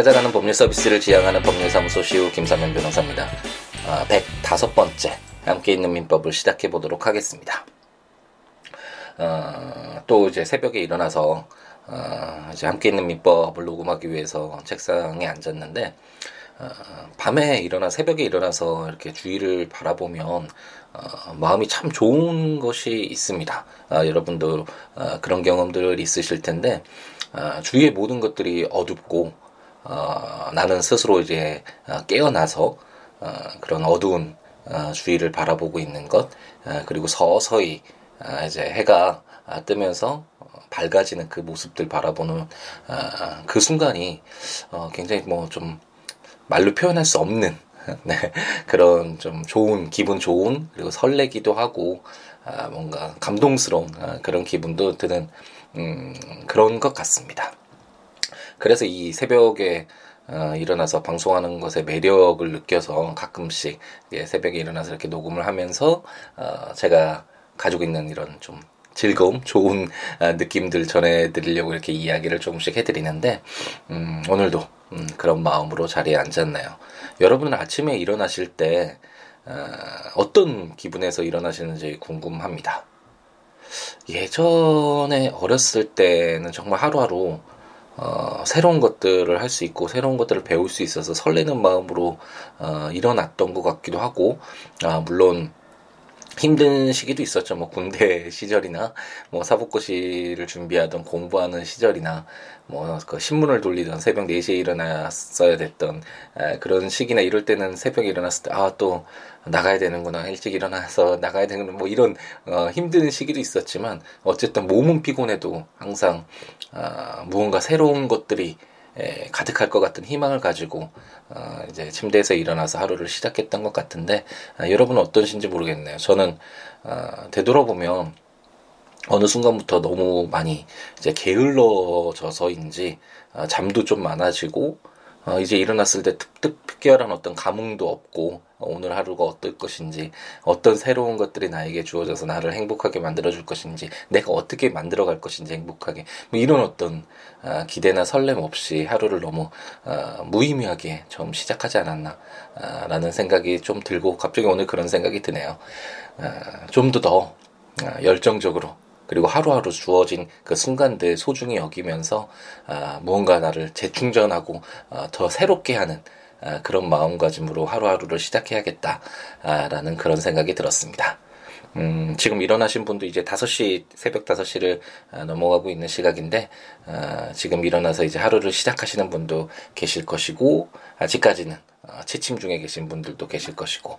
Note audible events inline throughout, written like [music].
찾아가는 법률 서비스를 지향하는 법률사무소 시우 김사면 변호사입니다. 어, 105번째 함께 있는 민법을 시작해 보도록 하겠습니다. 어, 또 이제 새벽에 일어나서 어, 이제 함께 있는 민법을 녹음하기 위해서 책상에 앉았는데 어, 밤에 일어나 새벽에 일어나서 이렇게 주위를 바라보면 어, 마음이 참 좋은 것이 있습니다. 어, 여러분도 어, 그런 경험들 있으실 텐데 어, 주위의 모든 것들이 어둡고 어, 나는 스스로 이제 어, 깨어나서 어, 그런 어두운 어, 주위를 바라보고 있는 것 어, 그리고 서서히 어, 이제 해가 뜨면서 밝아지는 그 모습들 바라보는 어, 그 순간이 어, 굉장히 뭐 좀 말로 표현할 수 없는 [laughs] 네, 그런 좀 좋은 기분 좋은 그리고 설레기도 하고 아, 뭔가 감동스러운 아, 그런 기분도 드는 음, 그런 것 같습니다. 그래서 이 새벽에 어, 일어나서 방송하는 것의 매력을 느껴서 가끔씩 예, 새벽에 일어나서 이렇게 녹음을 하면서 어, 제가 가지고 있는 이런 좀 즐거움, 좋은 어, 느낌들 전해드리려고 이렇게 이야기를 조금씩 해드리는데 음, 오늘도 음, 그런 마음으로 자리에 앉았네요. 여러분은 아침에 일어나실 때 어, 어떤 기분에서 일어나시는지 궁금합니다. 예전에 어렸을 때는 정말 하루하루 어, 새로운 것들을 할 수 있고 새로운 것들을 배울 수 있어서 설레는 마음으로 어, 일어났던 것 같기도 하고 아, 물론 힘든 시기도 있었죠. 뭐 군대 [laughs] 시절이나 뭐 사법고시를 준비하던 공부하는 시절이나 뭐 그 신문을 돌리던 새벽 4시에 일어났어야 됐던 에, 그런 시기나 이럴 때는 새벽에 일어났을 때 아 또 나가야 되는구나 일찍 일어나서 나가야 되는구나 뭐 이런 어, 힘든 시기도 있었지만 어쨌든 몸은 피곤해도 항상 아, 무언가 새로운 것들이 에, 가득할 것 같은 희망을 가지고 어, 이제 침대에서 일어나서 하루를 시작했던 것 같은데 아, 여러분은 어떠신지 모르겠네요. 저는 아, 되돌아보면 어느 순간부터 너무 많이 이제 게을러져서인지 아, 잠도 좀 많아지고 어, 이제 일어났을 때 특, 특별한 어떤 감흥도 없고 어, 오늘 하루가 어떨 것인지 어떤 새로운 것들이 나에게 주어져서 나를 행복하게 만들어줄 것인지 내가 어떻게 만들어갈 것인지 행복하게 뭐 이런 어떤 어, 기대나 설렘 없이 하루를 너무 어, 무의미하게 좀 시작하지 않았나라는 어, 생각이 좀 들고 갑자기 오늘 그런 생각이 드네요. 어, 좀더 더 어, 열정적으로 그리고 하루하루 주어진 그 순간들 소중히 여기면서 아, 무언가 나를 재충전하고 아, 더 새롭게 하는 아, 그런 마음가짐으로 하루하루를 시작해야겠다라는 그런 생각이 들었습니다. 음, 지금 일어나신 분도 이제 5시, 새벽 5시를 아, 넘어가고 있는 시각인데, 아, 지금 일어나서 이제 하루를 시작하시는 분도 계실 것이고, 아직까지는 어, 취침 중에 계신 분들도 계실 것이고,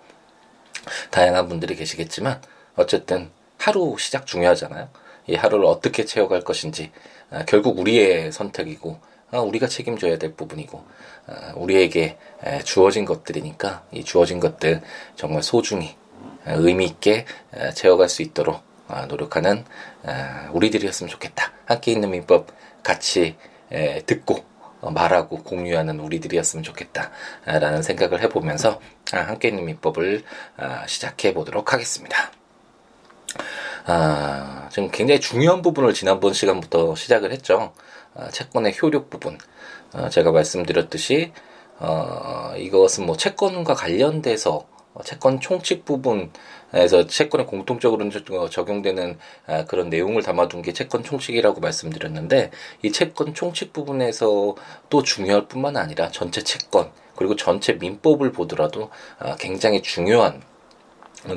다양한 분들이 계시겠지만, 어쨌든 하루 시작 중요하잖아요. 이 하루를 어떻게 채워갈 것인지 아, 결국 우리의 선택이고 아, 우리가 책임져야 될 부분이고 아, 우리에게 에, 주어진 것들이니까 이 주어진 것들 정말 소중히 에, 의미 있게 에, 채워갈 수 있도록 아, 노력하는 아, 우리들이었으면 좋겠다. 함께 있는 민법 같이 에, 듣고 어, 말하고 공유하는 우리들이었으면 좋겠다라는 생각을 해보면서 아, 함께 있는 민법을 아, 시작해 보도록 하겠습니다. 아, 지금 굉장히 중요한 부분을 지난번 시간부터 시작을 했죠. 아, 채권의 효력 부분. 아, 제가 말씀드렸듯이, 어, 이것은 뭐 채권과 관련돼서 어, 채권 총칙 부분에서 채권에 공통적으로 어, 적용되는 아, 그런 내용을 담아둔 게 채권 총칙이라고 말씀드렸는데 이 채권 총칙 부분에서 또 중요할 뿐만 아니라 전체 채권 그리고 전체 민법을 보더라도 아, 굉장히 중요한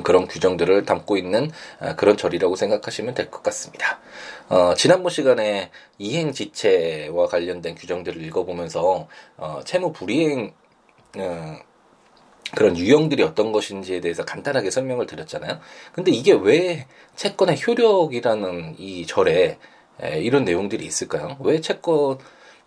그런 규정들을 담고 있는 아, 그런 절이라고 생각하시면 될 것 같습니다. 어, 지난번 시간에 이행지체와 관련된 규정들을 읽어보면서 어, 채무 불이행 어, 그런 유형들이 어떤 것인지에 대해서 간단하게 설명을 드렸잖아요. 근데 이게 왜 채권의 효력이라는 이 절에 에, 이런 내용들이 있을까요? 왜 채권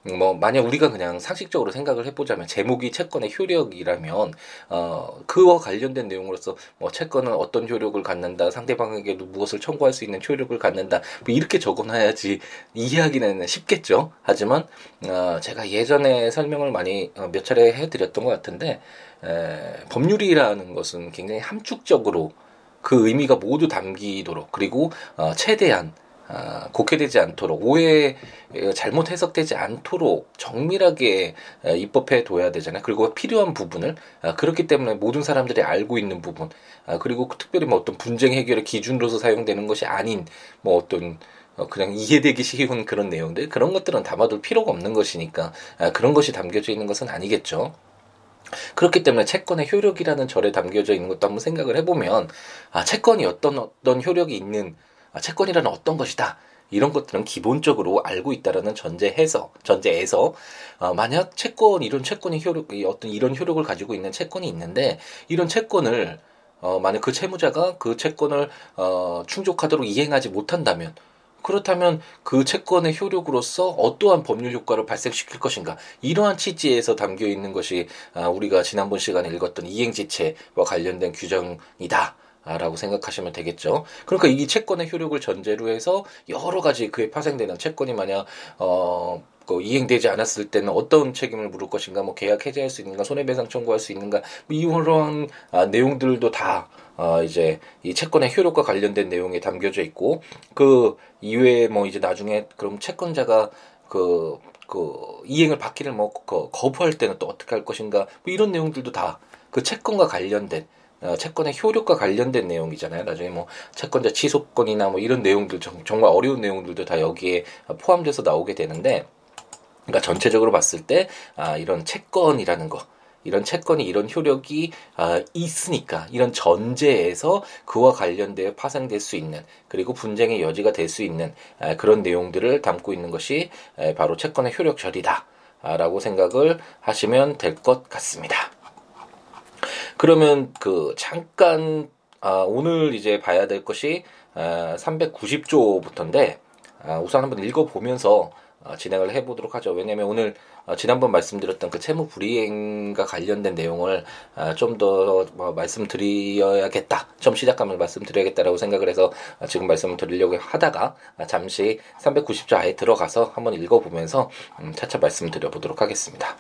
뭐 만약 우리가 그냥 상식적으로 생각을 해보자면 제목이 채권의 효력이라면 어 그와 관련된 내용으로서 뭐 채권은 어떤 효력을 갖는다 상대방에게 무엇을 청구할 수 있는 효력을 갖는다 뭐 이렇게 적어놔야지 이해하기는 쉽겠죠? 하지만 어 제가 예전에 설명을 많이 어, 몇 차례 해드렸던 것 같은데 에, 법률이라는 것은 굉장히 함축적으로 그 의미가 모두 담기도록 그리고 어, 최대한 아, 곡해되지 않도록 오해 잘못 해석되지 않도록 정밀하게 입법해 둬야 되잖아요. 그리고 필요한 부분을 아, 그렇기 때문에 모든 사람들이 알고 있는 부분 아, 그리고 특별히 뭐 어떤 분쟁 해결의 기준으로서 사용되는 것이 아닌 뭐 어떤 어, 그냥 이해되기 쉬운 그런 내용들 그런 것들은 담아둘 필요가 없는 것이니까 그런 것이 담겨져 있는 것은 아니겠죠. 그렇기 때문에 채권의 효력이라는 절에 담겨져 있는 것도 한번 생각을 해보면 아 채권이 어떤 어떤 효력이 있는 아, 채권이라는 어떤 것이다. 이런 것들은 기본적으로 알고 있다라는 전제해서 전제에서 어, 만약 채권 이런 채권이 효력 어떤 이런 효력을 가지고 있는 채권이 있는데 이런 채권을 어, 만약 그 채무자가 그 채권을 어, 충족하도록 이행하지 못한다면 그렇다면 그 채권의 효력으로서 어떠한 법률 효과를 발생시킬 것인가 이러한 취지에서 담겨 있는 것이 아, 우리가 지난번 시간에 읽었던 이행지체와 관련된 규정이다. 라고 생각하시면 되겠죠. 그러니까 이 채권의 효력을 전제로 해서 여러 가지 그에 파생되는 채권이 만약 어, 그 이행되지 않았을 때는 어떤 책임을 물을 것인가, 뭐 계약 해지할 수 있는가, 손해배상 청구할 수 있는가, 뭐 이런 아, 내용들도 다 어, 이제 이 채권의 효력과 관련된 내용이 담겨져 있고 그 이외에 뭐 이제 나중에 그럼 채권자가 그, 그 이행을 받기를 뭐그 거부할 때는 또 어떻게 할 것인가 뭐 이런 내용들도 다 그 채권과 관련된 어, 채권의 효력과 관련된 내용이잖아요. 나중에 뭐 채권자 취소권이나 뭐 이런 내용들 정말 어려운 내용들도 다 여기에 포함돼서 나오게 되는데, 그러니까 전체적으로 봤을 때 아, 이런 채권이라는 거. 이런 채권이 이런 효력이 아, 있으니까 이런 전제에서 그와 관련되어 파생될 수 있는 그리고 분쟁의 여지가 될 수 있는 아, 그런 내용들을 담고 있는 것이 아, 바로 채권의 효력절이다라고 생각을 하시면 될 것 같습니다. 그러면 그 잠깐 아, 오늘 이제 봐야 될 것이 아, 390조부터인데 아, 우선 한번 읽어보면서 아, 진행을 해보도록 하죠. 왜냐하면 오늘 아, 지난번 말씀드렸던 그 채무 불이행과 관련된 내용을 아, 좀더 뭐 말씀드려야겠다. 좀 시작감을 말씀드려야겠다라고 생각을 해서 아, 지금 말씀을 드리려고 하다가 아, 잠시 390조 아예 들어가서 한번 읽어보면서 음, 차차 말씀드려보도록 하겠습니다.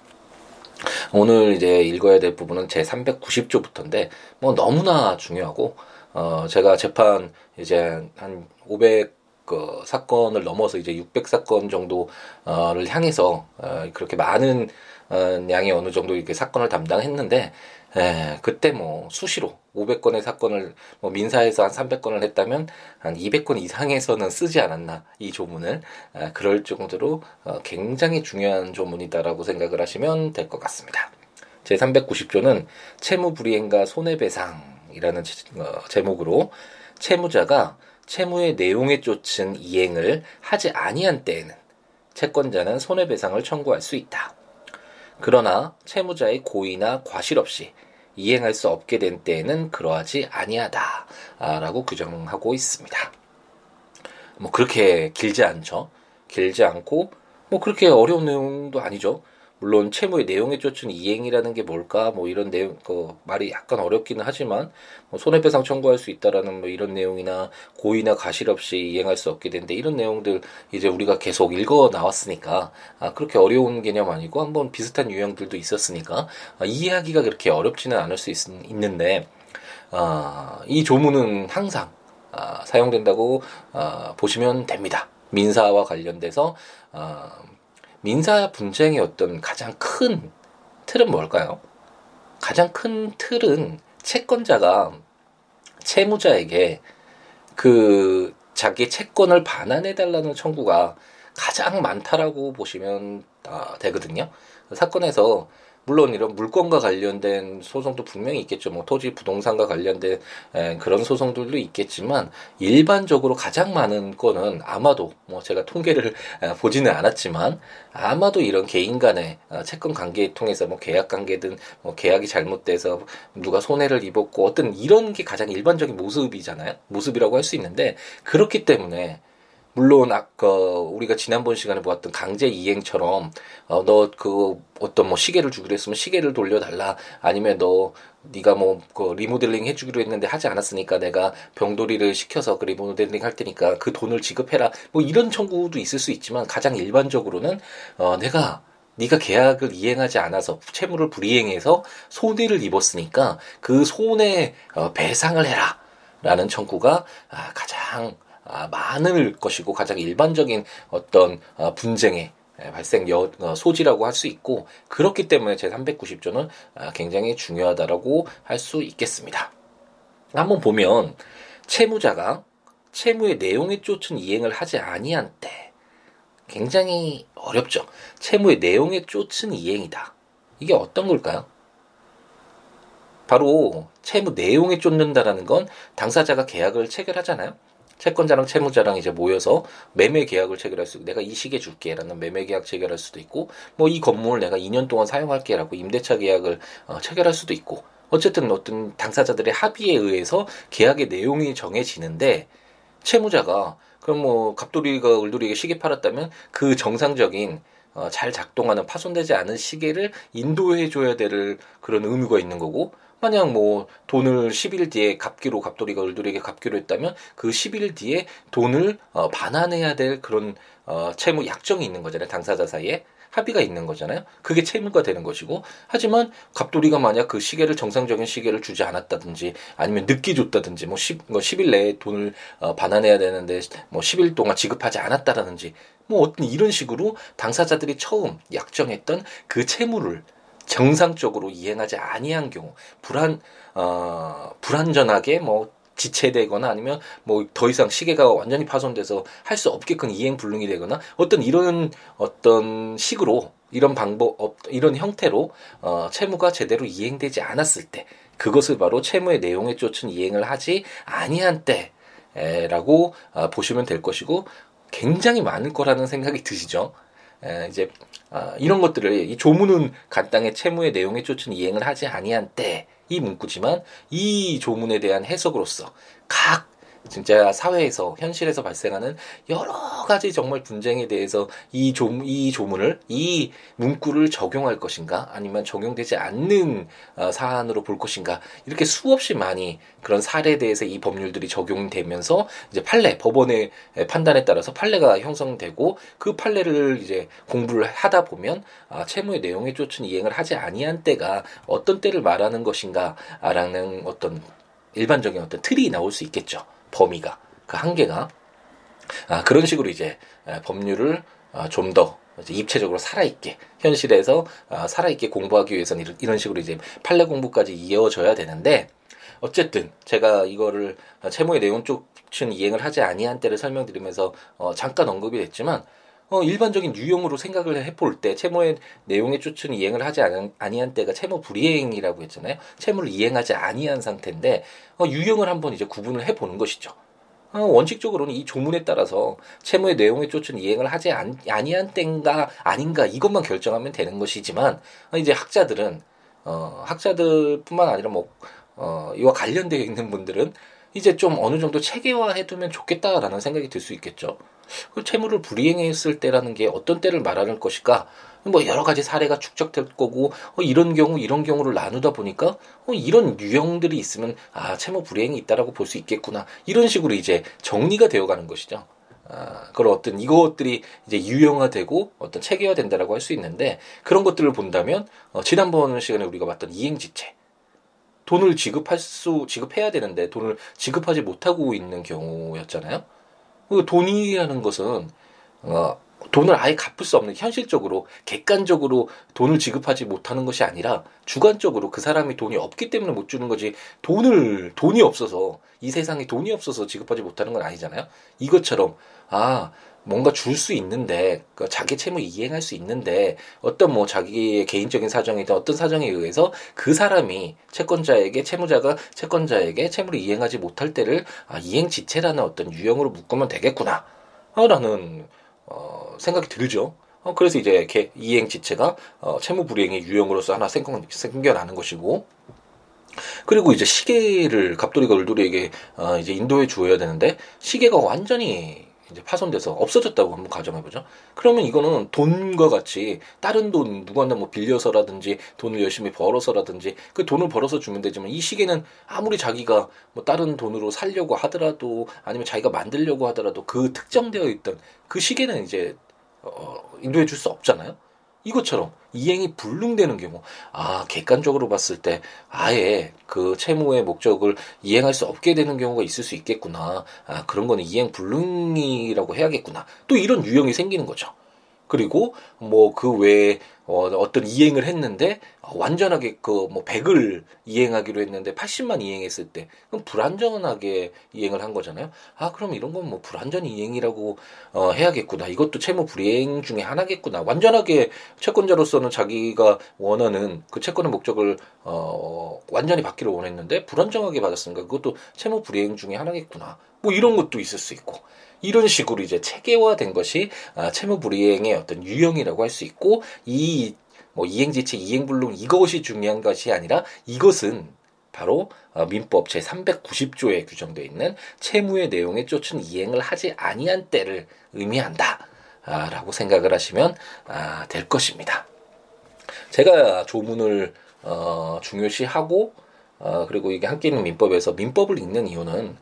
오늘 이제 읽어야 될 부분은 제 390조부터인데 뭐 너무나 중요하고 어 제가 재판 이제 한 500 그 사건을 넘어서 이제 600 사건 정도를 향해서 어 그렇게 많은 어 양의 어느 정도 이렇게 사건을 담당했는데 에, 그때 뭐 수시로 500건의 사건을 뭐 민사에서 한 300건을 했다면 한 200건 이상에서는 쓰지 않았나 이 조문을 에, 그럴 정도로 어, 굉장히 중요한 조문이다라고 생각을 하시면 될 것 같습니다. 제 390조는 채무 불이행과 손해배상이라는 어, 제목으로 채무자가 채무의 내용에 쫓은 이행을 하지 아니한 때에는 채권자는 손해배상을 청구할 수 있다. 그러나 채무자의 고의나 과실 없이 이행할 수 없게 된 때에는 그러하지 아니하다라고 규정하고 있습니다. 뭐 그렇게 길지 않죠. 길지 않고 뭐 그렇게 어려운 내용도 아니죠. 물론 채무의 내용에 쫓은 이행이라는 게 뭘까 뭐 이런 내용 그 말이 약간 어렵기는 하지만 뭐 손해배상 청구할 수 있다라는 뭐 이런 내용이나 고의나 가실 없이 이행할 수 없게 된데 이런 내용들 이제 우리가 계속 읽어 나왔으니까 아 그렇게 어려운 개념 아니고 한번 비슷한 유형들도 있었으니까 아, 이해하기가 그렇게 어렵지는 않을 수 있, 있는데 아, 이 조문은 항상 아, 사용된다고 아, 보시면 됩니다. 민사와 관련돼서 아, 민사 분쟁의 어떤 가장 큰 틀은 뭘까요? 가장 큰 틀은 채권자가 채무자에게 그 자기 채권을 반환해 달라는 청구가 가장 많다라고 보시면 아, 되거든요. 사건에서 물론 이런 물건과 관련된 소송도 분명히 있겠죠. 뭐 토지 부동산과 관련된 에, 그런 소송들도 있겠지만 일반적으로 가장 많은 건은 아마도 뭐 제가 통계를 에, 보지는 않았지만 아마도 이런 개인 간의 어, 채권 관계에 통해서 뭐 계약 관계든 뭐 계약이 잘못돼서 누가 손해를 입었고 어떤 이런 게 가장 일반적인 모습이잖아요. 모습이라고 할 수 있는데 그렇기 때문에 물론 아까 우리가 지난번 시간에 보았던 강제 이행처럼 어, 너 그 어떤 뭐 시계를 주기로 했으면 시계를 돌려달라. 아니면 너 네가 뭐 그 리모델링 해주기로 했는데 하지 않았으니까 내가 병돌이를 시켜서 그 리모델링 할 테니까 그 돈을 지급해라. 뭐 이런 청구도 있을 수 있지만 가장 일반적으로는 어 내가 네가 계약을 이행하지 않아서 채무를 불이행해서 손해를 입었으니까 그 손해 어, 배상을 해라 라는 청구가 아, 가장 아, 많을 것이고 가장 일반적인 어떤 어, 분쟁의 발생 여, 어, 소지라고 할 수 있고 그렇기 때문에 제 390조는 아, 굉장히 중요하다라고 할 수 있겠습니다. 한번 보면 채무자가 채무의 내용에 쫓은 이행을 하지 아니한 때 굉장히 어렵죠. 채무의 내용에 쫓은 이행이다. 이게 어떤 걸까요? 바로 채무 내용에 쫓는다라는 건 당사자가 계약을 체결하잖아요. 채권자랑 채무자랑 이제 모여서 매매 계약을 체결할 수, 내가 이 시기에 줄게라는 매매 계약 체결할 수도 있고, 뭐 이 건물을 내가 2년 동안 사용할게라고 임대차 계약을 어, 체결할 수도 있고, 어쨌든 어떤 당사자들의 합의에 의해서 계약의 내용이 정해지는데, 채무자가 그럼 뭐 갑돌이가 을돌이에게 시계 팔았다면 그 정상적인 어, 잘 작동하는 파손되지 않은 시계를 인도해 줘야 될 그런 의무가 있는 거고 만약 뭐 돈을 10일 뒤에 갚기로 갑돌이가 을돌이에게 갚기로 했다면 그 10일 뒤에 돈을 어, 반환해야 될 그런 어, 채무 약정이 있는 거잖아요. 당사자 사이에. 합의가 있는 거잖아요. 그게 채무가 되는 것이고 하지만 갑돌이가 만약 그 시계를 정상적인 시계를 주지 않았다든지 아니면 늦게 줬다든지 뭐 10, 뭐 10일 내에 돈을 어, 반환해야 되는데 뭐 10일 동안 지급하지 않았다라든지 뭐 어떤 이런 식으로 당사자들이 처음 약정했던 그 채무를 정상적으로 이행하지 아니한 경우 불안 어 불안전하게 뭐 지체되거나 아니면 뭐 더 이상 시계가 완전히 파손돼서 할 수 없게끔 이행 불능이 되거나 어떤 이런 어떤 식으로 이런 방법 이런 형태로 어 채무가 제대로 이행되지 않았을 때 그것을 바로 채무의 내용에 쫓은 이행을 하지 아니한 때라고 어, 보시면 될 것이고 굉장히 많을 거라는 생각이 드시죠. 에, 이제 아, 이런 것들을 이 조문은 간단히 채무의 내용에 쫓은 이행을 하지 아니한 때 이 문구지만 이 조문에 대한 해석으로서 각 진짜 사회에서 현실에서 발생하는 여러 가지 정말 분쟁에 대해서 이 조, 이 조문을 이 문구를 적용할 것인가 아니면 적용되지 않는 어, 사안으로 볼 것인가 이렇게 수없이 많이 그런 사례에 대해서 이 법률들이 적용되면서 이제 판례 법원의 판단에 따라서 판례가 형성되고 그 판례를 이제 공부를 하다 보면 아, 채무의 내용에 쫓은 이행을 하지 아니한 때가 어떤 때를 말하는 것인가라는 어떤 일반적인 어떤 틀이 나올 수 있겠죠. 범위가 그 한계가. 아, 그런 식으로 이제 법률을 아, 좀더 입체적으로 살아있게 현실에서 아, 살아있게 공부하기 위해서는 이런, 식으로 이제 판례 공부까지 이어져야 되는데 어쨌든 제가 이거를 채무의 내용 쪽은 이행을 하지 아니한 때를 설명드리면서 어, 잠깐 언급이 됐지만 어, 일반적인 유형으로 생각을 해볼 때 채무의 내용에 쫓은 이행을 하지 않은, 아니한 때가 채무 불이행이라고 했잖아요. 채무를 이행하지 아니한 상태인데 어, 유형을 한번 이제 구분을 해보는 것이죠. 어, 원칙적으로는 이 조문에 따라서 채무의 내용에 쫓은 이행을 하지 안, 아니한 때인가 아닌가 이것만 결정하면 되는 것이지만 어, 이제 학자들은 어, 학자들뿐만 아니라 뭐 어, 이와 관련되어 있는 분들은 이제 좀 어느 정도 체계화해두면 좋겠다라는 생각이 들 수 있겠죠. 그 채무를 불이행했을 때라는 게 어떤 때를 말하는 것일까? 뭐 여러 가지 사례가 축적될 거고 어, 이런 경우 이런 경우를 나누다 보니까 어, 이런 유형들이 있으면 아 채무 불이행이 있다라고 볼 수 있겠구나 이런 식으로 이제 정리가 되어가는 것이죠. 아, 그런 어떤 이것들이 이제 유형화되고 어떤 체계화된다라고 할 수 있는데 그런 것들을 본다면 어, 지난번 시간에 우리가 봤던 이행지체 돈을 지급할 수 지급해야 되는데 돈을 지급하지 못하고 있는 경우였잖아요. 그 돈이라는 것은 어, 돈을 아예 갚을 수 없는 현실적으로 객관적으로 돈을 지급하지 못하는 것이 아니라 주관적으로 그 사람이 돈이 없기 때문에 못 주는 거지 돈을 돈이 없어서 이 세상에 돈이 없어서 지급하지 못하는 건 아니잖아요. 이것처럼 아 뭔가 줄 수 있는데 그 자기 채무 이행할 수 있는데 어떤 뭐 자기의 개인적인 사정이든 어떤 사정에 의해서 그 사람이 채권자에게 채무자가 채권자에게 채무를 이행하지 못할 때를 아, 이행지체라는 어떤 유형으로 묶으면 되겠구나 라는 어, 생각이 들죠. 어, 그래서 이제 개, 이행지체가 어, 채무 불이행의 유형으로서 하나 생겨, 생겨나는 것이고 그리고 이제 시계를 갑돌이가 을돌이에게 어, 이제 인도해 주어야 되는데 시계가 완전히 이제 파손돼서 없어졌다고 한번 가정해 보죠. 그러면 이거는 돈과 같이 다른 돈 누구한테 뭐 빌려서라든지 돈을 열심히 벌어서라든지 그 돈을 벌어서 주면 되지만 이 시계는 아무리 자기가 뭐 다른 돈으로 살려고 하더라도 아니면 자기가 만들려고 하더라도 그 특정되어 있던 그 시계는 이제 어, 인도해 줄 수 없잖아요. 이것처럼 이행이 불능되는 경우, 아, 객관적으로 봤을 때 아예 그 채무의 목적을 이행할 수 없게 되는 경우가 있을 수 있겠구나. 아, 그런 거는 이행 불능이라고 해야겠구나. 또 이런 유형이 생기는 거죠. 그리고 뭐 그 외에 어, 어떤 이행을 했는데 완전하게 그 뭐 100을 이행하기로 했는데 80만 이행했을 때 그럼 불완전하게 이행을 한 거잖아요. 아 그럼 이런 건 뭐 불완전 이행이라고 어, 해야겠구나. 이것도 채무 불이행 중에 하나겠구나. 완전하게 채권자로서는 자기가 원하는 그 채권의 목적을 어, 완전히 받기를 원했는데 불완전하게 받았으니까 그것도 채무 불이행 중에 하나겠구나. 뭐 이런 것도 있을 수 있고 이런 식으로 이제 체계화된 것이 아, 채무 불이행의 어떤 유형이라고 할 수 있고 이 뭐 이행지체, 이행불능 이것이 중요한 것이 아니라 이것은 바로 어, 민법 제 390조에 규정되어 있는 채무의 내용에 쫓은 이행을 하지 아니한 때를 의미한다. 아, 라고 생각을 하시면 아, 될 것입니다. 제가 조문을 어, 중요시하고 어, 그리고 이게 함께 있는 민법에서 민법을 읽는 이유는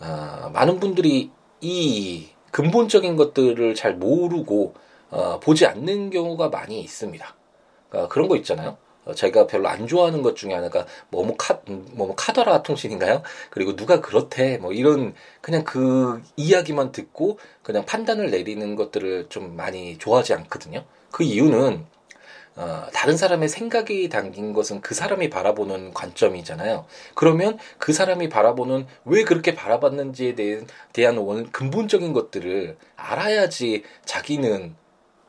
어, 많은 분들이 이 근본적인 것들을 잘 모르고 어, 보지 않는 경우가 많이 있습니다. 그러니까 그런 거 있잖아요. 어, 제가 별로 안 좋아하는 것 중에 하나가 뭐뭐 카 뭐뭐 카더라 통신인가요? 그리고 누가 그렇대 뭐 이런 그냥 그 이야기만 듣고 그냥 판단을 내리는 것들을 좀 많이 좋아하지 않거든요. 그 이유는 어, 다른 사람의 생각이 담긴 것은 그 사람이 바라보는 관점이잖아요. 그러면 그 사람이 바라보는 왜 그렇게 바라봤는지에 대한, 대한 원, 근본적인 것들을 알아야지 자기는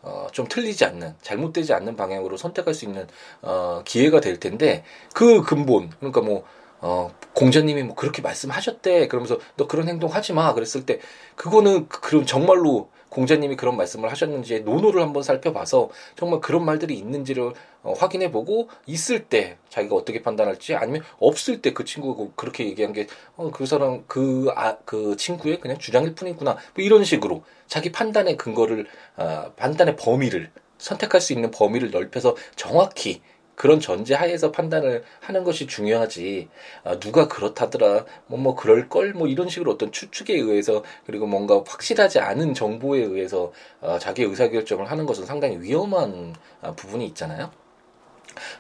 어, 좀 틀리지 않는, 잘못되지 않는 방향으로 선택할 수 있는, 어, 기회가 될 텐데, 그 근본, 그러니까 뭐, 어, 공자님이 뭐 그렇게 말씀하셨대. 그러면서 너 그런 행동 하지 마. 그랬을 때, 그거는, 그, 그럼 정말로 공자님이 그런 말씀을 하셨는지의 논어를 한번 살펴봐서 정말 그런 말들이 있는지를 어, 확인해 보고 있을 때 자기가 어떻게 판단할지 아니면 없을 때 그 친구가 그렇게 얘기한 게그 어, 그 사람 그, 아, 그 친구의 그냥 주장일 뿐이구나. 뭐 이런 식으로 자기 판단의 근거를 어, 판단의 범위를 선택할 수 있는 범위를 넓혀서 정확히 그런 전제 하에서 판단을 하는 것이 중요하지. 아, 누가 그렇다더라. 뭐, 뭐, 그럴 걸. 뭐, 이런 식으로 어떤 추측에 의해서, 그리고 뭔가 확실하지 않은 정보에 의해서, 아, 자기 의사결정을 하는 것은 상당히 위험한 아, 부분이 있잖아요.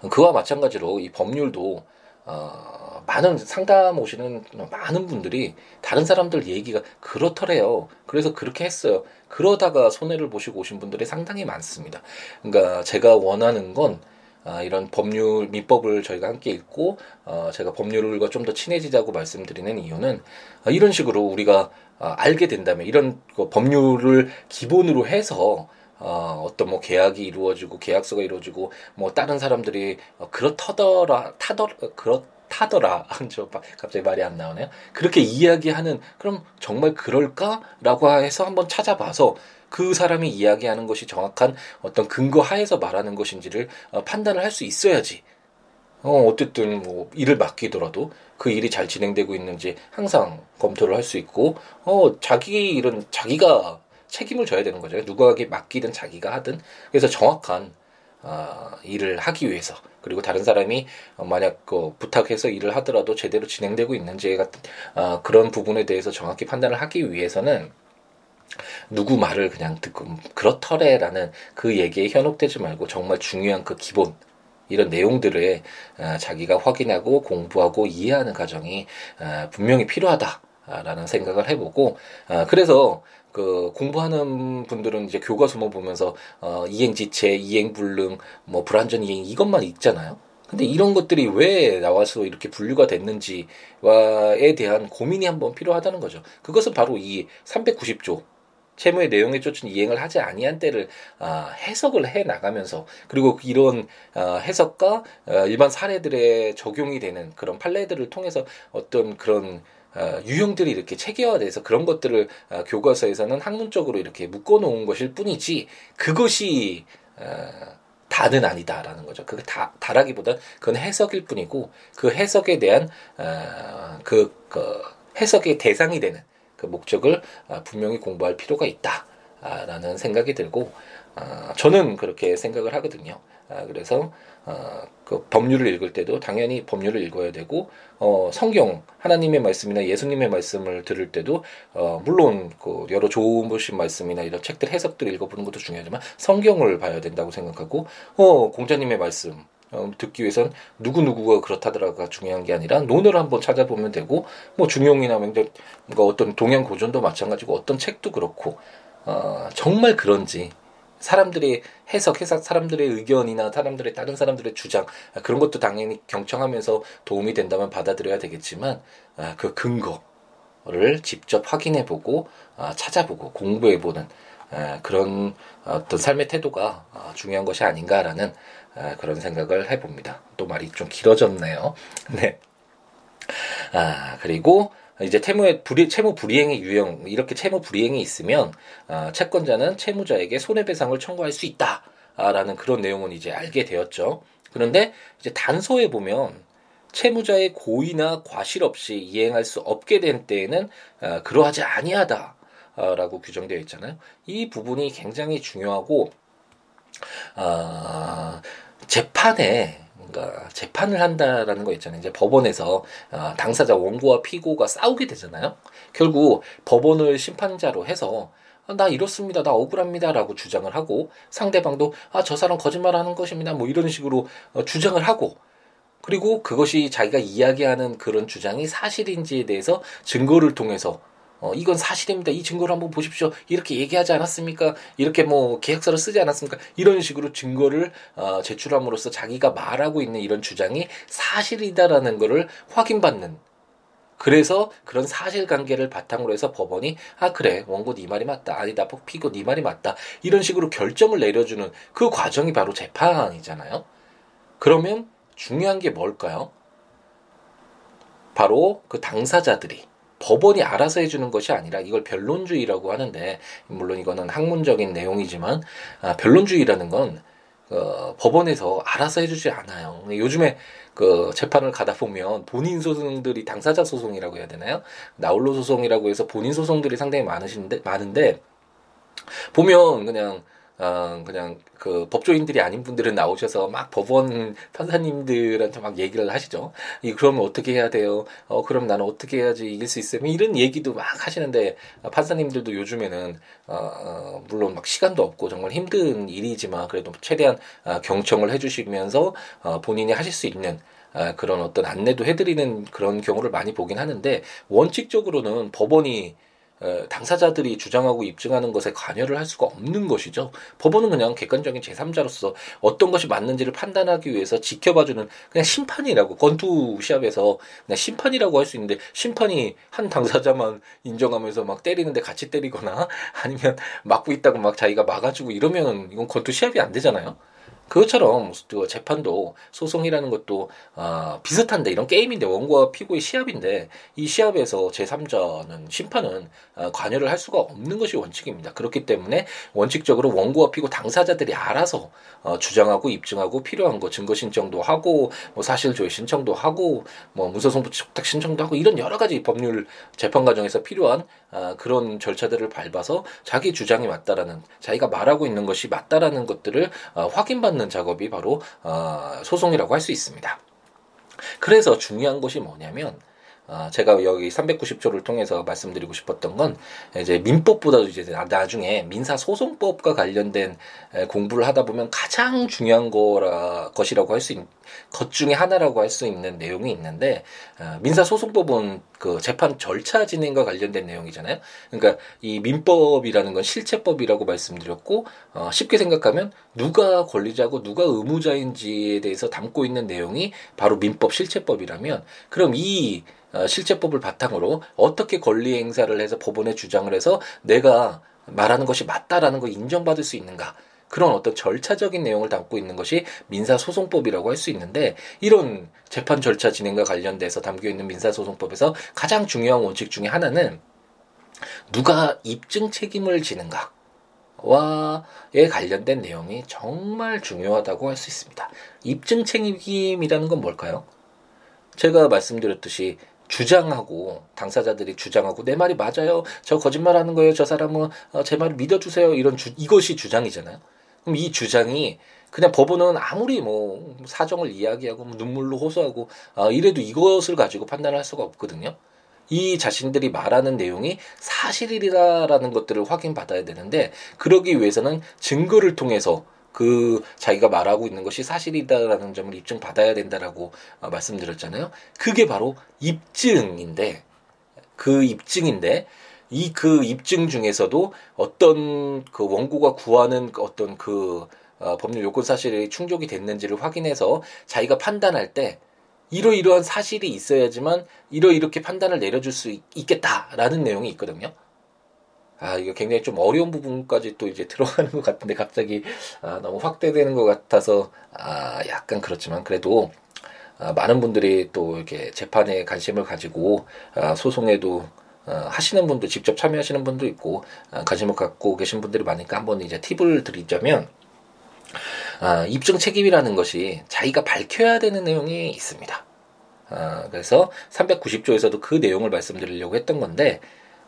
그와 마찬가지로 이 법률도, 어, 많은 상담 오시는 많은 분들이 다른 사람들 얘기가 그렇더래요. 그래서 그렇게 했어요. 그러다가 손해를 보시고 오신 분들이 상당히 많습니다. 그러니까 제가 원하는 건 아, 이런 법률 민법을 저희가 함께 읽고 어, 제가 법률과 좀 더 친해지자고 말씀드리는 이유는 어, 이런 식으로 우리가 어, 알게 된다면 이런 그 법률을 기본으로 해서 어, 어떤 뭐 계약이 이루어지고 계약서가 이루어지고 뭐 다른 사람들이 어, 그렇다더라 타더 그렇 다더라 [laughs] 저 갑자기 말이 안 나오네요 그렇게 이야기하는 그럼 정말 그럴까라고 해서 한번 찾아봐서 그 사람이 이야기하는 것이 정확한 어떤 근거 하에서 말하는 것인지를 어, 판단을 할 수 있어야지. 어, 어쨌든 뭐 일을 맡기더라도 그 일이 잘 진행되고 있는지 항상 검토를 할 수 있고, 어, 자기 일은 자기가 책임을 져야 되는 거죠. 누구에게 맡기든 자기가 하든. 그래서 정확한, 어, 일을 하기 위해서. 그리고 다른 사람이 어, 만약 그 부탁해서 일을 하더라도 제대로 진행되고 있는지 같은, 어, 그런 부분에 대해서 정확히 판단을 하기 위해서는 누구 말을 그냥 듣고 그렇더래라는 그 얘기에 현혹되지 말고 정말 중요한 그 기본 이런 내용들을 어, 자기가 확인하고 공부하고 이해하는 과정이 어, 분명히 필요하다 라는 생각을 해보고 어, 그래서 그 공부하는 분들은 이제 교과서만 보면서 어 이행지체, 이행불능, 뭐 불완전 이행 이것만 읽잖아요. 근데 이런 것들이 왜 나와서 이렇게 분류가 됐는지와에 대한 고민이 한번 필요하다는 거죠. 그것은 바로 이 390조 채무의 내용에 쫓은 이행을 하지 아니한 때를 아, 해석을 해 나가면서 그리고 이런 아, 해석과 아, 일반 사례들의 적용이 되는 그런 판례들을 통해서 어떤 그런 어, 유형들이 이렇게 체계화돼서 그런 것들을 어, 교과서에서는 학문적으로 이렇게 묶어놓은 것일 뿐이지 그것이 어, 다는 아니다라는 거죠. 그게 다 다라기보다 그건 해석일 뿐이고 그 해석에 대한 어, 그, 그 해석의 대상이 되는 그 목적을 아, 분명히 공부할 필요가 있다라는 생각이 들고 아, 저는 그렇게 생각을 하거든요. 아, 그래서 어, 그 법률을 읽을 때도 당연히 법률을 읽어야 되고 어, 성경 하나님의 말씀이나 예수님의 말씀을 들을 때도 어, 물론 그 여러 좋은 보신 말씀이나 이런 책들 해석들 읽어보는 것도 중요하지만 성경을 봐야 된다고 생각하고 어, 공자님의 말씀 어, 듣기 위해선 누구 누구가 그렇다더라가 중요한 게 아니라 논을 한번 찾아보면 되고 뭐 중용이나 뭔가 어떤 동양 고전도 마찬가지고 어떤 책도 그렇고 어, 정말 그런지 사람들의 해석, 해석, 사람들의 의견이나 사람들의 다른 사람들의 주장 그런 것도 당연히 경청하면서 도움이 된다면 받아들여야 되겠지만 아, 그 근거를 직접 확인해보고 아, 찾아보고 공부해보는 아, 그런 어떤 삶의 태도가 중요한 것이 아닌가라는 그런 생각을 해봅니다. 또 말이 좀 길어졌네요. [laughs] 네. 아 그리고 이제 채무의 불이, 채무 불이행의 유형 이렇게 채무 불이행이 있으면 아, 채권자는 채무자에게 손해배상을 청구할 수 있다라는 그런 내용은 이제 알게 되었죠. 그런데 이제 단서에 보면 채무자의 고의나 과실 없이 이행할 수 없게 된 때에는 아, 그러하지 아니하다라고 규정되어 있잖아요. 이 부분이 굉장히 중요하고 아, 재판에 그러니까 재판을 한다라는 거 있잖아요. 이제 법원에서 어, 당사자 원고와 피고가 싸우게 되잖아요. 결국 법원을 심판자로 해서 아, 나 이렇습니다. 나 억울합니다라고 주장을 하고 상대방도 아 저 사람 거짓말하는 것입니다. 뭐 이런 식으로 어, 주장을 하고 그리고 그것이 자기가 이야기하는 그런 주장이 사실인지에 대해서 증거를 통해서 어, 이건 사실입니다. 이 증거를 한번 보십시오. 이렇게 얘기하지 않았습니까? 이렇게 뭐 계약서를 쓰지 않았습니까? 이런 식으로 증거를 어, 제출함으로써 자기가 말하고 있는 이런 주장이 사실이다라는 것을 확인받는 그래서 그런 사실관계를 바탕으로 해서 법원이 아 그래 원고 네 말이 맞다 아니다 피고 네 말이 맞다 이런 식으로 결정을 내려주는 그 과정이 바로 재판이잖아요. 그러면 중요한 게 뭘까요? 바로 그 당사자들이 법원이 알아서 해주는 것이 아니라 이걸 변론주의라고 하는데 물론 이거는 학문적인 내용이지만 아, 변론주의라는 건 어, 법원에서 알아서 해주지 않아요. 요즘에 그 재판을 가다 보면 본인 소송들이 당사자 소송이라고 해야 되나요? 나홀로 소송이라고 해서 본인 소송들이 상당히 많으신데 많은데 보면 그냥 어, 그냥 그 법조인들이 아닌 분들은 나오셔서 막 법원 판사님들한테 막 얘기를 하시죠. 이 그러면 어떻게 해야 돼요? 어 그럼 나는 어떻게 해야지 이길 수 있어요? 뭐 이런 얘기도 막 하시는데 판사님들도 요즘에는 어, 어 물론 막 시간도 없고 정말 힘든 일이지만 그래도 최대한 어, 경청을 해주시면서 어, 본인이 하실 수 있는 아, 그런 어떤 안내도 해드리는 그런 경우를 많이 보긴 하는데 원칙적으로는 법원이 당사자들이 주장하고 입증하는 것에 관여를 할 수가 없는 것이죠. 법원은 그냥 객관적인 제3자로서 어떤 것이 맞는지를 판단하기 위해서 지켜봐주는 그냥 심판이라고 권투 시합에서 그냥 심판이라고 할 수 있는데 심판이 한 당사자만 인정하면서 막 때리는데 같이 때리거나 [laughs] 아니면 막고 있다고 막 자기가 막아주고 이러면 이건 권투 시합이 안 되잖아요. 그것처럼 그 재판도 소송이라는 것도 아, 비슷한데 이런 게임인데 원고와 피고의 시합인데 이 시합에서 제3자는 심판은 아, 관여를 할 수가 없는 것이 원칙입니다. 그렇기 때문에 원칙적으로 원고와 피고 당사자들이 알아서 어, 주장하고 입증하고 필요한 거 증거 신청도 하고 뭐 사실 조회 신청도 하고 뭐 무소송부 촉탁 신청도 하고 이런 여러 가지 법률 재판 과정에서 필요한 아, 그런 절차들을 밟아서 자기 주장이 맞다라는 자기가 말하고 있는 것이 맞다라는 것들을 어, 확인받는 찾는 작업이 바로 어, 소송이라고 할 수 있습니다. 그래서 중요한 것이 뭐냐면 어, 제가 여기 390조를 통해서 말씀드리고 싶었던 건 이제 민법보다도 이제 나중에 민사 소송법과 관련된 공부를 하다 보면 가장 중요한 거라 것이라고 할 수 있는 것 중에 하나라고 할 수 있는 내용이 있는데 어, 민사 소송법은 그 재판 절차 진행과 관련된 내용이잖아요. 그러니까 이 민법이라는 건 실체법이라고 말씀드렸고 어, 쉽게 생각하면 누가 권리자고 누가 의무자인지에 대해서 담고 있는 내용이 바로 민법 실체법이라면 그럼 이 어, 실제법을 바탕으로 어떻게 권리 행사를 해서 법원에 주장을 해서 내가 말하는 것이 맞다라는 걸 인정받을 수 있는가. 그런 어떤 절차적인 내용을 담고 있는 것이 민사소송법이라고 할 수 있는데 이런 재판 절차 진행과 관련돼서 담겨 있는 민사소송법에서 가장 중요한 원칙 중의 하나는 누가 입증 책임을 지는가 와에 관련된 내용이 정말 중요하다고 할 수 있습니다. 입증 책임이라는 건 뭘까요? 제가 말씀드렸듯이 주장하고 당사자들이 주장하고 내 말이 맞아요. 저 거짓말하는 거예요. 저 사람은 어, 제 말을 믿어주세요. 이런 주, 이것이 주장이잖아요. 그럼 이 주장이 그냥 법원은 아무리 뭐 사정을 이야기하고 뭐 눈물로 호소하고 아, 이래도 이것을 가지고 판단할 수가 없거든요. 이 자신들이 말하는 내용이 사실이라는 것들을 확인받아야 되는데 그러기 위해서는 증거를 통해서 그 자기가 말하고 있는 것이 사실이다라는 점을 입증받아야 된다라고 어, 말씀드렸잖아요. 그게 바로 입증인데 그 입증인데 이 그 입증 중에서도 어떤 그 원고가 구하는 어떤 그 어, 법률 요건 사실이 충족이 됐는지를 확인해서 자기가 판단할 때 이러이러한 사실이 있어야지만 이러이렇게 판단을 내려줄 수 있, 겠다라는 내용이 있거든요. 아, 이거 굉장히 좀 어려운 부분까지 또 이제 [laughs] 들어가는 것 같은데 갑자기 아, 너무 확대되는 것 같아서 아, 약간 그렇지만 그래도 아, 많은 분들이 또 이렇게 재판에 관심을 가지고 아, 소송에도 어, 하시는 분도 직접 참여하시는 분도 있고 아, 관심을 갖고 계신 분들이 많으니까 한번 이제 팁을 드리자면 아, 입증 책임이라는 것이 자기가 밝혀야 되는 내용이 있습니다. 아, 그래서 390조에서도 그 내용을 말씀드리려고 했던 건데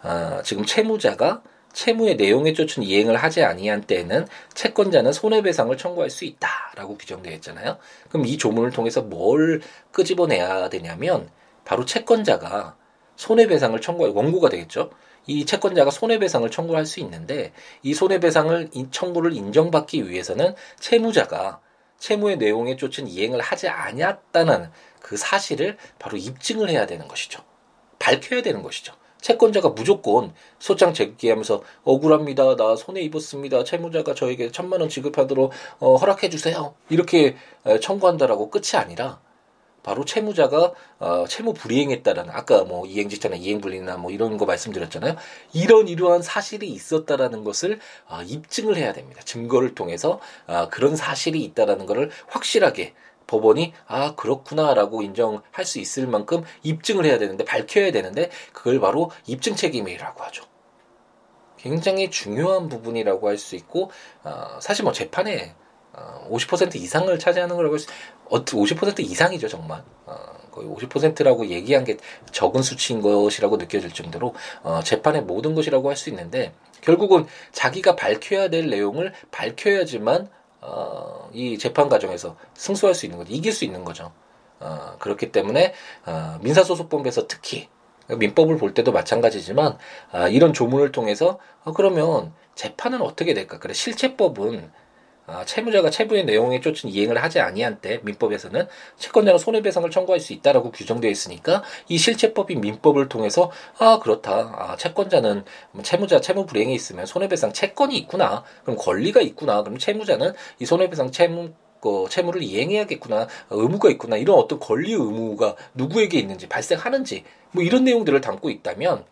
아, 지금 채무자가 채무의 내용에 쫓은 이행을 하지 아니한 때에는 채권자는 손해배상을 청구할 수 있다라고 규정되어 있잖아요. 그럼 이 조문을 통해서 뭘 끄집어내야 되냐면 바로 채권자가 손해배상을 청구할 원고가 되겠죠. 이 채권자가 손해배상을 청구할 수 있는데 이 손해배상을 청구를 인정받기 위해서는 채무자가 채무의 내용에 쫓은 이행을 하지 아니었다는 그 사실을 바로 입증을 해야 되는 것이죠. 밝혀야 되는 것이죠. 채권자가 무조건 소장 제기하면서 억울합니다. 나 손해 입었습니다. 채무자가 저에게 천만 원 지급하도록 어, 허락해 주세요. 이렇게 청구한다라고 끝이 아니라 바로 채무자가 어, 채무 불이행했다라는 아까 뭐 이행지차나 이행불이나 뭐 이런 거 말씀드렸잖아요. 이런 이러한 사실이 있었다라는 것을 어, 입증을 해야 됩니다. 증거를 통해서 어, 그런 사실이 있다라는 것을 확실하게 법원이 아 그렇구나라고 인정할 수 있을 만큼 입증을 해야 되는데 밝혀야 되는데 그걸 바로 입증 책임이라고 하죠. 굉장히 중요한 부분이라고 할 수 있고 어, 사실 뭐 재판에 어, 50% 이상을 차지하는 거라고 할 수, 50% 이상이죠, 정말. 어, 거의 50%라고 얘기한 게 적은 수치인 것이라고 느껴질 정도로 어, 재판의 모든 것이라고 할 수 있는데 결국은 자기가 밝혀야 될 내용을 밝혀야지만 어, 이 재판 과정에서 승소할 수 있는 거죠. 이길 수 있는 거죠. 어, 그렇기 때문에 어, 민사소송법에서 특히 민법을 볼 때도 마찬가지지만 아, 이런 조문을 통해서 어, 그러면 재판은 어떻게 될까? 그래 실체법은 아, 채무자가 채무의 내용에 쫓은 이행을 하지 아니한 때 민법에서는 채권자는 손해배상을 청구할 수 있다라고 규정되어 있으니까 이 실체법인 민법을 통해서 아 그렇다. 아, 채권자는 뭐 채무자 채무 불이행이 있으면 손해배상 채권이 있구나. 그럼 권리가 있구나. 그럼 채무자는 이 손해배상 채무 그 채무를 이행해야겠구나. 의무가 있구나. 이런 어떤 권리 의무가 누구에게 있는지 발생하는지 뭐 이런 내용들을 담고 있다면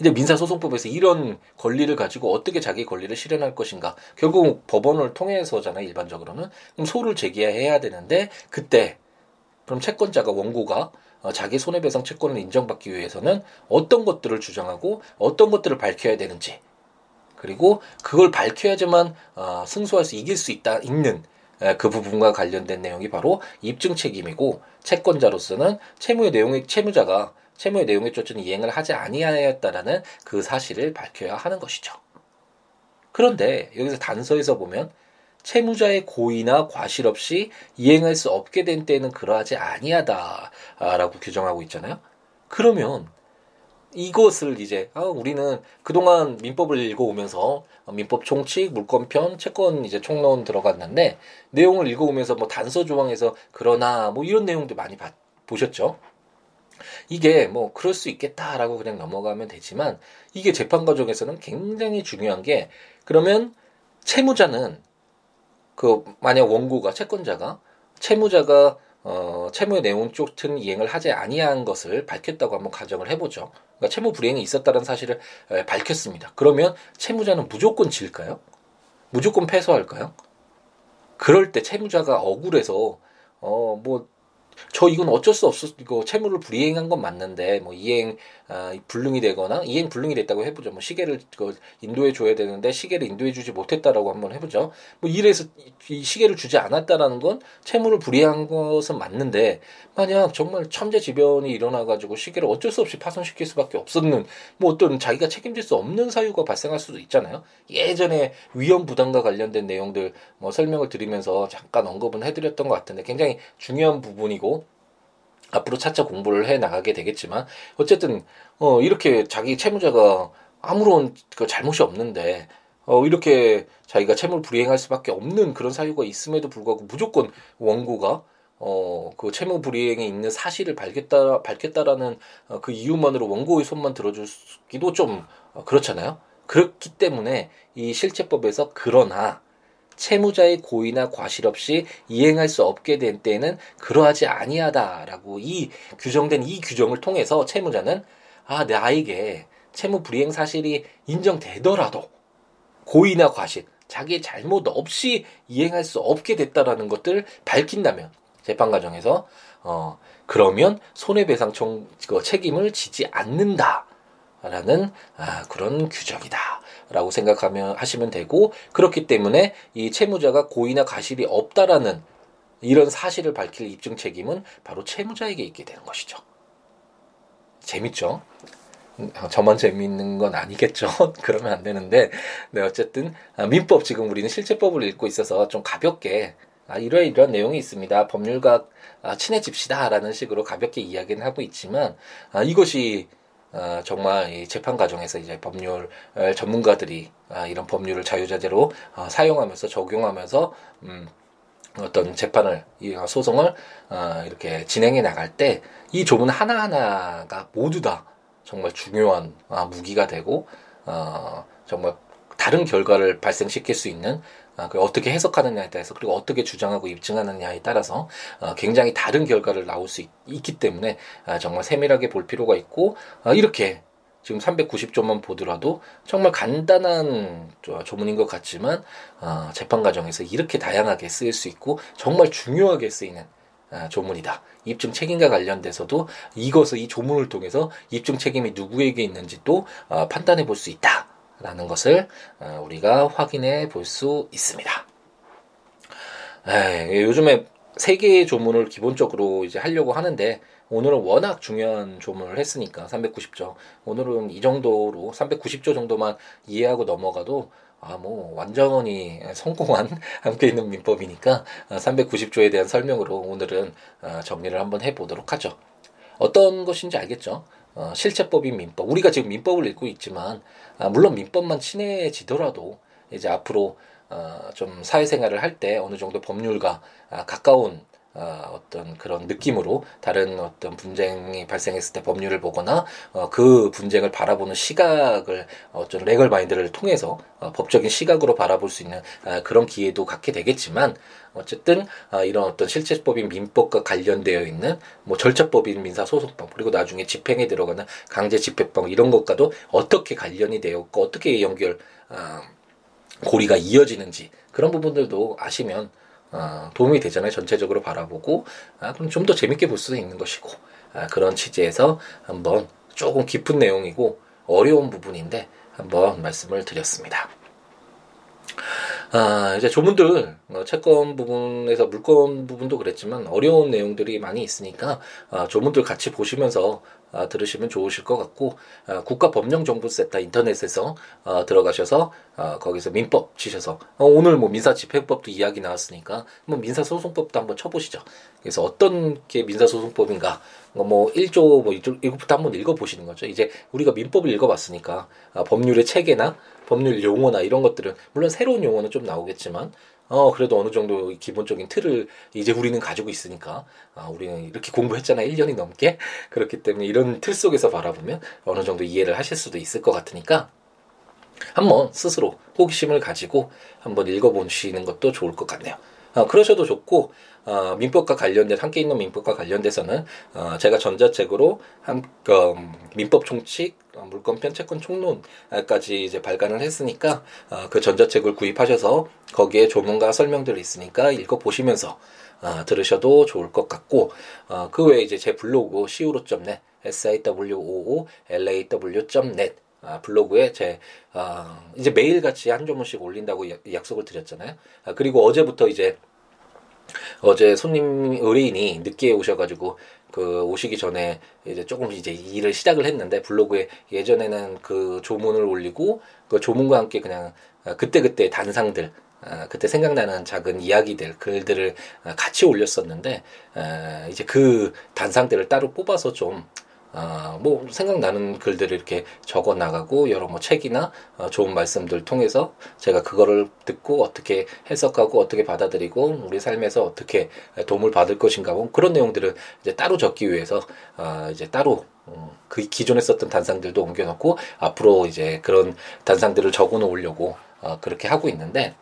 이제 민사소송법에서 이런 권리를 가지고 어떻게 자기 권리를 실현할 것인가. 결국 법원을 통해서잖아요, 일반적으로는. 그럼 소를 제기해야 되는데, 그때, 그럼 채권자가, 원고가 어, 자기 손해배상 채권을 인정받기 위해서는 어떤 것들을 주장하고 어떤 것들을 밝혀야 되는지, 그리고 그걸 밝혀야지만 어, 승소할 수 이길 수 있다 있는 그 부분과 관련된 내용이 바로 입증 책임이고 채권자로서는 채무의 내용이 채무자가 채무의 내용에 쫓은 이행을 하지 아니하였다라는 그 사실을 밝혀야 하는 것이죠. 그런데 여기서 단서에서 보면 채무자의 고의나 과실 없이 이행할 수 없게 된 때는 그러하지 아니하다라고 규정하고 있잖아요. 그러면 이것을 이제 아, 우리는 그동안 민법을 읽어오면서 민법 총칙, 물권편, 채권 이제 총론 들어갔는데 내용을 읽어오면서 뭐 단서 조항에서 그러나 뭐 이런 내용도 많이 봐, 보셨죠? 이게 뭐 그럴 수 있겠다라고 그냥 넘어가면 되지만 이게 재판 과정에서는 굉장히 중요한 게 그러면 채무자는 그 만약 원고가 채권자가 채무자가 어, 채무의 내용 쫓은 이행을 하지 아니한 것을 밝혔다고 한번 가정을 해보죠. 그러니까 채무 불이행이 있었다는 사실을 에, 밝혔습니다. 그러면 채무자는 무조건 질까요? 무조건 패소할까요? 그럴 때 채무자가 억울해서 어 뭐 저 이건 어쩔 수 없어. 이거 채무를 불이행한 건 맞는데 뭐 이행 아, 불능이 되거나 이행 불능이 됐다고 해보죠. 뭐 시계를 그 인도해 줘야 되는데 시계를 인도해 주지 못했다라고 한번 해보죠. 뭐 이래서 이 시계를 주지 않았다라는 건 채무를 불이한 것은 맞는데 만약 정말 천재지변이 일어나가지고 시계를 어쩔 수 없이 파손시킬 수밖에 없었는 뭐 어떤 자기가 책임질 수 없는 사유가 발생할 수도 있잖아요. 예전에 위험 부담과 관련된 내용들 뭐 설명을 드리면서 잠깐 언급은 해드렸던 것 같은데 굉장히 중요한 부분이고 앞으로 차차 공부를 해 나가게 되겠지만 어쨌든 어 이렇게 자기 채무자가 아무런 그 잘못이 없는데 어 이렇게 자기가 채무를 불이행할 수밖에 없는 그런 사유가 있음에도 불구하고 무조건 원고가 어, 그 채무 불이행에 있는 사실을 밝혔다, 밝혔다라는 어, 그 이유만으로 원고의 손만 들어주기도 좀 어, 그렇잖아요. 그렇기 때문에 이 실체법에서 그러나 채무자의 고의나 과실 없이 이행할 수 없게 된 때에는 그러하지 아니하다라고 이 규정된 이 규정을 통해서 채무자는 아 나에게 채무 불이행 사실이 인정되더라도 고의나 과실 자기의 잘못 없이 이행할 수 없게 됐다라는 것들 밝힌다면 재판 과정에서 어 그러면 손해배상 총그 책임을 지지 않는다라는 아 그런 규정이다. 라고 생각하면 하시면 되고 그렇기 때문에 이 채무자가 고의나 가실이 없다라는 이런 사실을 밝힐 입증 책임은 바로 채무자에게 있게 되는 것이죠. 재밌죠? 저만 재미있는 건 아니겠죠. [laughs] 그러면 안 되는데, 네, 어쨌든, 아, 민법, 지금 우리는 실체법을 읽고 있어서 좀 가볍게, 아, 이러 이런 내용이 있습니다. 법률과 아, 친해집시다 라는 식으로 가볍게 이야기는 하고 있지만, 아, 이것이 어, 정말 이 재판 과정에서 이제 법률 전문가들이 아, 이런 법률을 자유자재로 어, 사용하면서 적용하면서 음, 어떤 재판을 이 소송을 어, 이렇게 진행해 나갈 때 이 조문 하나 하나가 모두 다 정말 중요한 아, 무기가 되고 어, 정말 다른 결과를 발생시킬 수 있는 아, 그 어떻게 해석하느냐에 따라서 그리고 어떻게 주장하고 입증하느냐에 따라서 어, 굉장히 다른 결과를 나올 수 있, 기 때문에 아, 정말 세밀하게 볼 필요가 있고 아, 이렇게 지금 390조만 보더라도 정말 간단한 조문인 것 같지만 어, 재판 과정에서 이렇게 다양하게 쓰일 수 있고 정말 중요하게 쓰이는 조문이다. 입증 책임과 관련돼서도 이것을 이 조문을 통해서 입증 책임이 누구에게 있는지 또 어, 판단해 볼 수 있다. 라는 것을 어, 우리가 확인해 볼 수 있습니다. 에이, 요즘에 세 개의 조문을 기본적으로 이제 하려고 하는데 오늘은 워낙 중요한 조문을 했으니까 390조 오늘은 이 정도로 390조 정도만 이해하고 넘어가도 아 뭐 완전히 성공한 [laughs] 함께 있는 민법이니까 390조에 어, 대한 설명으로 오늘은 어, 정리를 한번 해보도록 하죠. 어떤 것인지 알겠죠? 어, 실체법인 민법. 우리가 지금 민법을 읽고 있지만, 아, 물론 민법만 친해지더라도, 이제 앞으로, 어, 좀 사회생활을 할 때 어느 정도 법률과 아, 가까운 어, 어떤 그런 느낌으로 다른 어떤 분쟁이 발생했을 때 법률을 보거나 어, 그 분쟁을 바라보는 시각을 어떤 레걸 마인드를 통해서 어, 법적인 시각으로 바라볼 수 있는 어, 그런 기회도 갖게 되겠지만 어쨌든 어, 이런 어떤 실체법인 민법과 관련되어 있는 뭐 절차법인 민사소송법 그리고 나중에 집행에 들어가는 강제집행법 이런 것과도 어떻게 관련이 되었고 어떻게 연결 어, 고리가 이어지는지 그런 부분들도 아시면 어, 도움이 되잖아요. 전체적으로 바라보고 아, 그럼 좀 더 재밌게 볼 수도 있는 것이고 아, 그런 취지에서 한번 조금 깊은 내용이고 어려운 부분인데 한번 말씀을 드렸습니다. 아, 이제 조문들, 어, 채권 부분에서 물건 부분도 그랬지만 어려운 내용들이 많이 있으니까 아, 조문들 같이 보시면서 아, 들으시면 좋으실 것 같고 아, 국가법령정보센터 인터넷에서 아, 들어가셔서 아, 거기서 민법 치셔서 어, 오늘 뭐 민사집행법도 이야기 나왔으니까 뭐 민사소송법도 한번 쳐보시죠. 그래서 어떤 게 민사소송법인가 뭐 1조 뭐 이것부터 한번 읽어보시는 거죠. 이제 우리가 민법을 읽어봤으니까 아, 법률의 체계나 법률 용어나 이런 것들은 물론 새로운 용어는 좀 나오겠지만 어 그래도 어느 정도 기본적인 틀을 이제 우리는 가지고 있으니까 아 우리는 이렇게 공부했잖아 1년이 넘게 [laughs] 그렇기 때문에 이런 틀 속에서 바라보면 어느 정도 이해를 하실 수도 있을 것 같으니까 한번 스스로 호기심을 가지고 한번 읽어보시는 것도 좋을 것 같네요. 어, 그러셔도 좋고 어, 민법과 관련된 함께 있는 민법과 관련돼서는 어, 제가 전자책으로 한 그, 민법 총칙 어, 물권편 채권 총론까지 이제 발간을 했으니까 어, 그 전자책을 구입하셔서 거기에 조문과 설명들이 있으니까 읽어 보시면서 어, 들으셔도 좋을 것 같고 어, 그 외에 이제 제 블로그 siwo.net siwo.law.net 아, 블로그에 제 아, 이제 매일 같이 한 조문씩 올린다고 약속을 드렸잖아요. 아, 그리고 어제부터 이제 어제 손님 의뢰인이 늦게 오셔가지고 그 오시기 전에 이제 조금 이제 일을 시작을 했는데 블로그에 예전에는 그 조문을 올리고 그 조문과 함께 그냥 그때 그때 단상들 아, 그때 생각나는 작은 이야기들 글들을 같이 올렸었는데 아, 이제 그 단상들을 따로 뽑아서 좀 아, 뭐 생각나는 글들을 이렇게 적어 나가고 여러 뭐 책이나 어, 좋은 말씀들 통해서 제가 그거를 듣고 어떻게 해석하고 어떻게 받아들이고 우리 삶에서 어떻게 도움을 받을 것인가 뭐 그런 내용들을 이제 따로 적기 위해서 아, 이제 따로 어, 그 기존에 썼던 단상들도 옮겨 놓고 앞으로 이제 그런 단상들을 적어 놓으려고 어, 그렇게 하고 있는데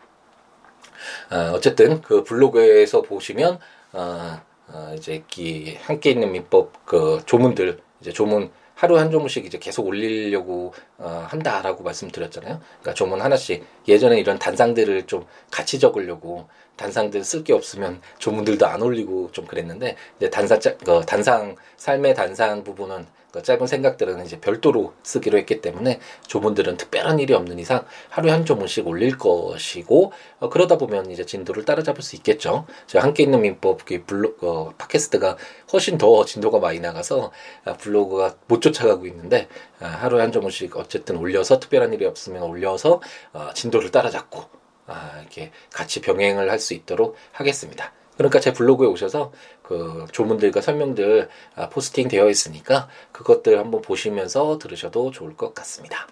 어, 어쨌든 그 블로그에서 보시면 어, 어, 이제 기 함께 있는 민법 그 조문들 이제 조문 하루 한 조문씩 이제 계속 올리려고 어, 한다라고 말씀드렸잖아요. 그러니까 조문 하나씩 예전에 이런 단상들을 좀 같이 적으려고 단상들 쓸 게 없으면 조문들도 안 올리고 좀 그랬는데 이제 단상 그 단상 삶의 단상 부분은 그 짧은 생각들은 이제 별도로 쓰기로 했기 때문에 조문들은 특별한 일이 없는 이상 하루에 한 조문씩 올릴 것이고 어, 그러다 보면 이제 진도를 따라잡을 수 있겠죠. 제가 함께 있는 민법 그 블로 어, 팟캐스트가 훨씬 더 진도가 많이 나가서 아, 블로그가 못 쫓아가고 있는데 아, 하루에 한 조문씩 어쨌든 올려서 특별한 일이 없으면 올려서 어, 진도를 따라잡고 아, 이렇게 같이 병행을 할 수 있도록 하겠습니다. 그러니까 제 블로그에 오셔서 그 조문들과 설명들 아, 포스팅 되어 있으니까 그것들 한번 보시면서 들으셔도 좋을 것 같습니다.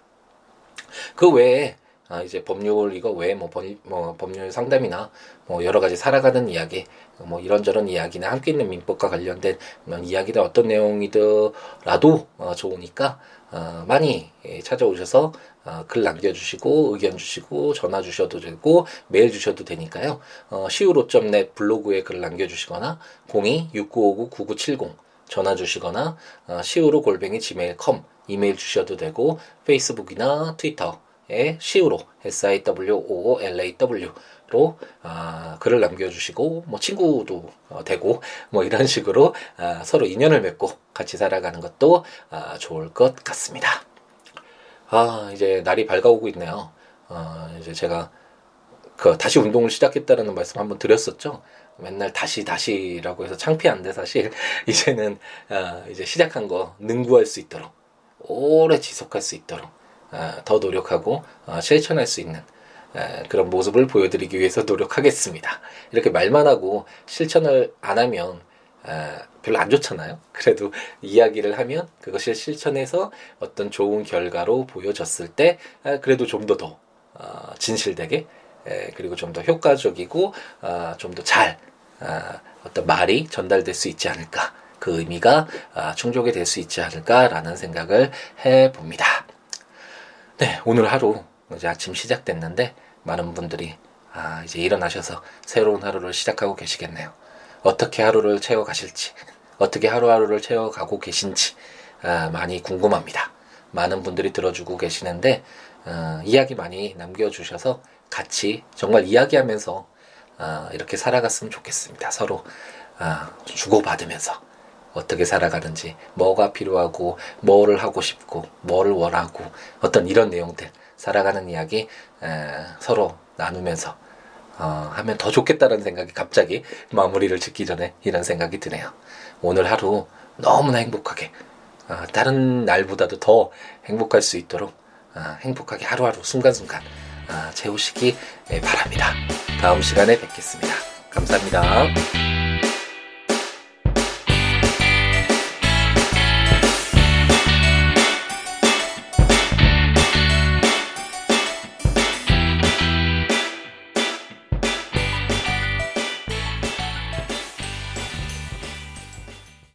그 외에 아, 이제 법률 이거 외에 뭐, 법, 뭐 법률 상담이나 뭐 여러 가지 살아가는 이야기 뭐 이런저런 이야기나 함께 있는 민법과 관련된 이야기나 어떤 내용이더라도 어, 좋으니까 어, 많이 예, 찾아오셔서 어, 글 남겨주시고 의견 주시고 전화 주셔도 되고 메일 주셔도 되니까요. 어, siwo.net 블로그에 글 남겨주시거나 02-6959-9970 전화 주시거나 어, siwo 골뱅이 gmail.com 이메일 주셔도 되고 페이스북이나 트위터에 siwo s-i-w-o-o-l-a-w 로 아, 글을 남겨주시고 뭐 친구도 어, 되고 뭐 이런 식으로 아, 서로 인연을 맺고 같이 살아가는 것도 아, 좋을 것 같습니다. 아 이제 날이 밝아오고 있네요. 어, 이제 제가 그 다시 운동을 시작했다라는 말씀 한번 드렸었죠. 맨날 다시 다시라고 해서 창피한데 사실 [laughs] 이제는 아, 이제 시작한 거 능구할 수 있도록 오래 지속할 수 있도록 아, 더 노력하고 아, 실천할 수 있는 그런 모습을 보여드리기 위해서 노력하겠습니다. 이렇게 말만 하고 실천을 안 하면 별로 안 좋잖아요. [laughs] 그래도 이야기를 하면 그것을 실천해서 어떤 좋은 결과로 보여졌을 때 그래도 좀 더더 더, 어, 진실되게 그리고 좀 더 효과적이고 어, 좀더 잘 어떤 말이 전달될 수 있지 않을까 그 의미가 아, 충족이 될 수 있지 않을까라는 생각을 해봅니다. 네 오늘 하루 이제 아침 시작됐는데 많은 분들이 아, 이제 일어나셔서 새로운 하루를 시작하고 계시겠네요. 어떻게 하루를 채워 가실지, 어떻게 하루하루를 채워 가고 계신지 아, 많이 궁금합니다. 많은 분들이 들어주고 계시는데 어, 이야기 많이 남겨주셔서 같이 정말 이야기하면서 어, 이렇게 살아갔으면 좋겠습니다. 서로 어, 주고받으면서 어떻게 살아가는지, 뭐가 필요하고, 뭐를 하고 싶고, 뭐를 원하고, 어떤 이런 내용들 살아가는 이야기 에, 서로 나누면서 어, 하면 더 좋겠다는 생각이 갑자기 마무리를 짓기 전에 이런 생각이 드네요. 오늘 하루 너무나 행복하게 어, 다른 날보다도 더 행복할 수 있도록 어, 행복하게 하루하루 순간순간 어, 채우시기 바랍니다. 다음 시간에 뵙겠습니다. 감사합니다.